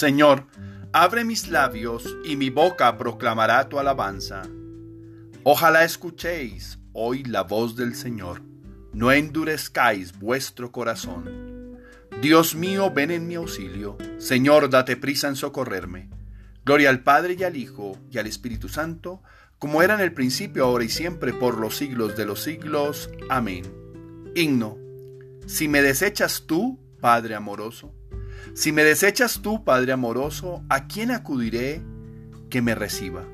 Señor, abre mis labios y mi boca proclamará tu alabanza. Ojalá escuchéis hoy la voz del Señor, no endurezcáis vuestro corazón. Dios mío, ven en mi auxilio. Señor, date prisa en socorrerme. Gloria al Padre y al Hijo y al Espíritu Santo, como era en el principio, ahora y siempre, por los siglos de los siglos. Amén. Himno. Si me desechas tú, Padre amoroso, si me desechas tú, Padre amoroso, ¿a quién acudiré que me reciba?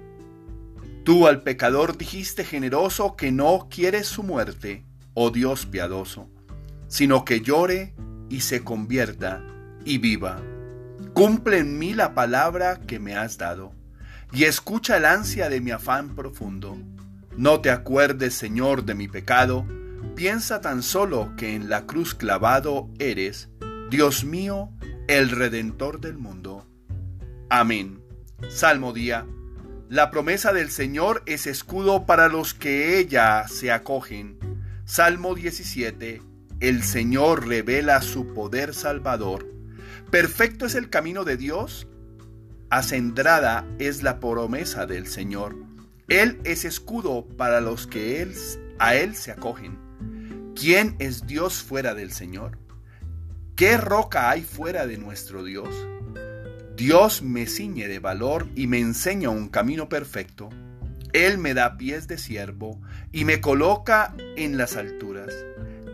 Tú al pecador dijiste generoso que no quieres su muerte, oh Dios piadoso, sino que llore y se convierta y viva. Cumple en mí la palabra que me has dado, y escucha el ansia de mi afán profundo. No te acuerdes, Señor, de mi pecado, piensa tan solo que en la cruz clavado eres, Dios mío, el Redentor del mundo. Amén. Salmo día. La promesa del Señor es escudo para los que ella se acogen. Salmo 17. El Señor revela su poder salvador. Perfecto es el camino de Dios. Acendrada es la promesa del Señor. Él es escudo para los que él, a Él se acogen. ¿Quién es Dios fuera del Señor? ¿Qué roca hay fuera de nuestro Dios? Dios me ciñe de valor y me enseña un camino perfecto. Él me da pies de siervo y me coloca en las alturas.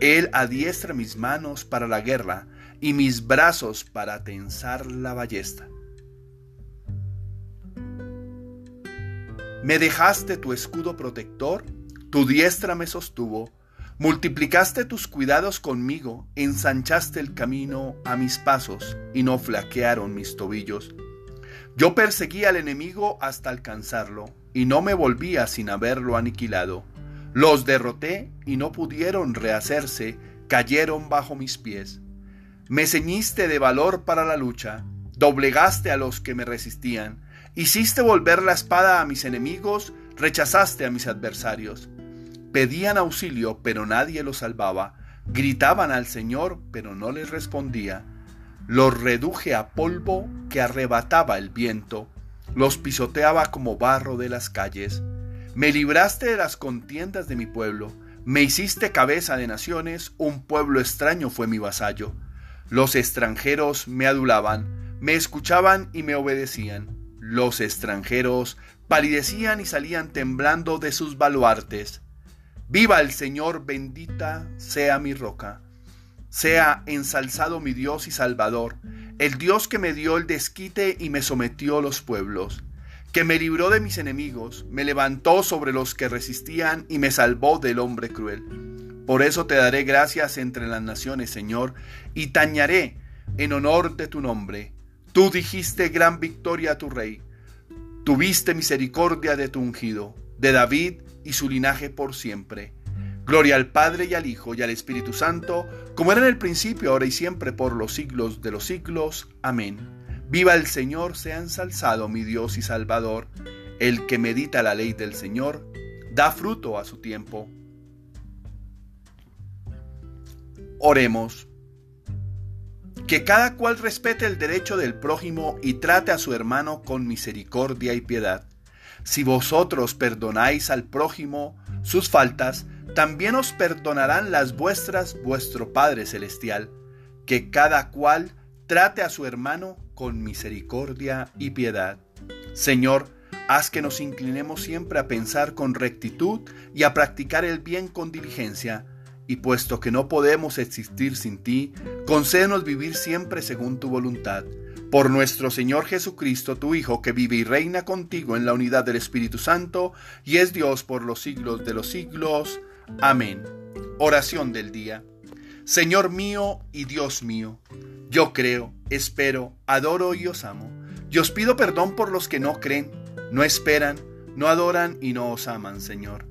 Él adiestra mis manos para la guerra y mis brazos para tensar la ballesta. Me dejaste tu escudo protector, tu diestra me sostuvo Multiplicaste tus cuidados conmigo, ensanchaste el camino a mis pasos y no flaquearon mis tobillos. Yo perseguí al enemigo hasta alcanzarlo y no me volvía sin haberlo aniquilado. Los derroté y no pudieron rehacerse, cayeron bajo mis pies. Me ceñiste de valor para la lucha, doblegaste a los que me resistían, hiciste volver la espada a mis enemigos, rechazaste a mis adversarios. Pedían auxilio, pero nadie los salvaba. Gritaban al Señor, pero no les respondía. Los reduje a polvo que arrebataba el viento. Los pisoteaba como barro de las calles. Me libraste de las contiendas de mi pueblo. Me hiciste cabeza de naciones. Un pueblo extraño fue mi vasallo. Los extranjeros me adulaban, me escuchaban y me obedecían. Los extranjeros palidecían y salían temblando de sus baluartes. Viva el Señor, bendita sea mi roca. Sea ensalzado mi Dios y Salvador, el Dios que me dio el desquite y me sometió los pueblos, que me libró de mis enemigos, me levantó sobre los que resistían y me salvó del hombre cruel. Por eso te daré gracias entre las naciones, Señor, y tañaré en honor de tu nombre. Tú dijiste gran victoria a tu rey. Tuviste misericordia de tu ungido, de David y su linaje por siempre. Gloria al Padre y al Hijo y al Espíritu Santo, como era en el principio, ahora y siempre, por los siglos de los siglos. Amén. Viva el Señor, sea ensalzado mi Dios y Salvador. El que medita la ley del Señor, da fruto a su tiempo. Oremos. Que cada cual respete el derecho del prójimo y trate a su hermano con misericordia y piedad si vosotros perdonáis al prójimo sus faltas, también os perdonarán las vuestras vuestro Padre Celestial. Que cada cual trate a su hermano con misericordia y piedad. Señor, haz que nos inclinemos siempre a pensar con rectitud y a practicar el bien con diligencia. Y puesto que no podemos existir sin ti, concédenos vivir siempre según tu voluntad por nuestro Señor Jesucristo, tu Hijo, que vive y reina contigo en la unidad del Espíritu Santo, y es Dios por los siglos de los siglos. Amén. Oración del día. Señor mío y Dios mío, yo creo, espero, adoro y os amo. Y os pido perdón por los que no creen, no esperan, no adoran y no os aman, Señor.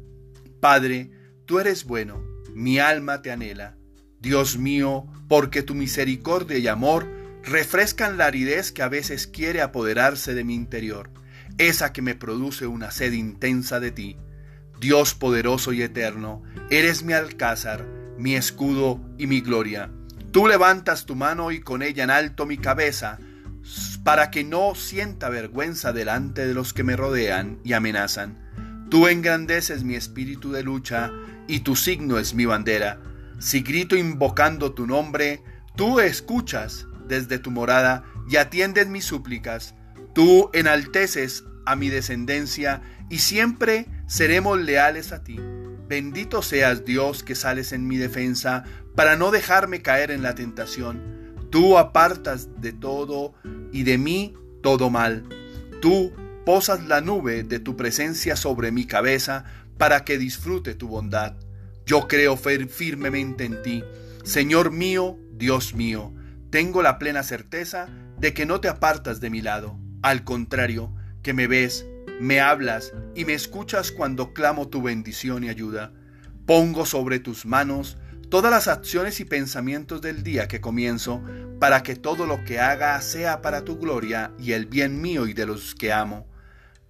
Padre, tú eres bueno, mi alma te anhela. Dios mío, porque tu misericordia y amor refrescan la aridez que a veces quiere apoderarse de mi interior, esa que me produce una sed intensa de ti. Dios poderoso y eterno, eres mi alcázar, mi escudo y mi gloria. Tú levantas tu mano y con ella en alto mi cabeza, para que no sienta vergüenza delante de los que me rodean y amenazan. Tú engrandeces mi espíritu de lucha y tu signo es mi bandera. Si grito invocando tu nombre, tú escuchas desde tu morada y atiendes mis súplicas. Tú enalteces a mi descendencia y siempre seremos leales a ti. Bendito seas Dios que sales en mi defensa para no dejarme caer en la tentación. Tú apartas de todo y de mí todo mal. Tú posas la nube de tu presencia sobre mi cabeza para que disfrute tu bondad. Yo creo firmemente en ti. Señor mío, Dios mío, tengo la plena certeza de que no te apartas de mi lado. Al contrario, que me ves, me hablas y me escuchas cuando clamo tu bendición y ayuda. Pongo sobre tus manos todas las acciones y pensamientos del día que comienzo, para que todo lo que haga sea para tu gloria y el bien mío y de los que amo.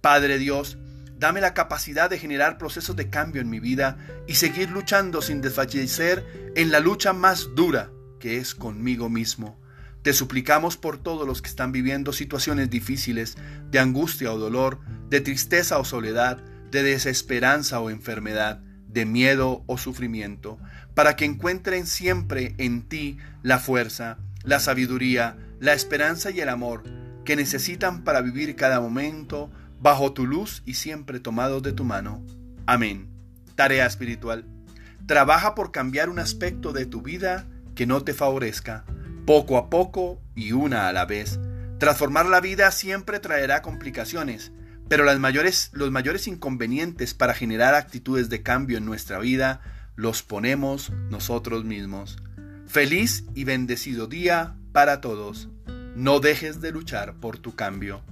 Padre Dios, dame la capacidad de generar procesos de cambio en mi vida y seguir luchando sin desfallecer en la lucha más dura que es conmigo mismo. Te suplicamos por todos los que están viviendo situaciones difíciles, de angustia o dolor, de tristeza o soledad, de desesperanza o enfermedad, de miedo o sufrimiento, para que encuentren siempre en ti la fuerza, la sabiduría, la esperanza y el amor que necesitan para vivir cada momento bajo tu luz y siempre tomados de tu mano. Amén. Tarea espiritual. Trabaja por cambiar un aspecto de tu vida que no te favorezca, poco a poco y una a la vez. Transformar la vida siempre traerá complicaciones, pero las mayores, los mayores inconvenientes para generar actitudes de cambio en nuestra vida los ponemos nosotros mismos. Feliz y bendecido día para todos. No dejes de luchar por tu cambio.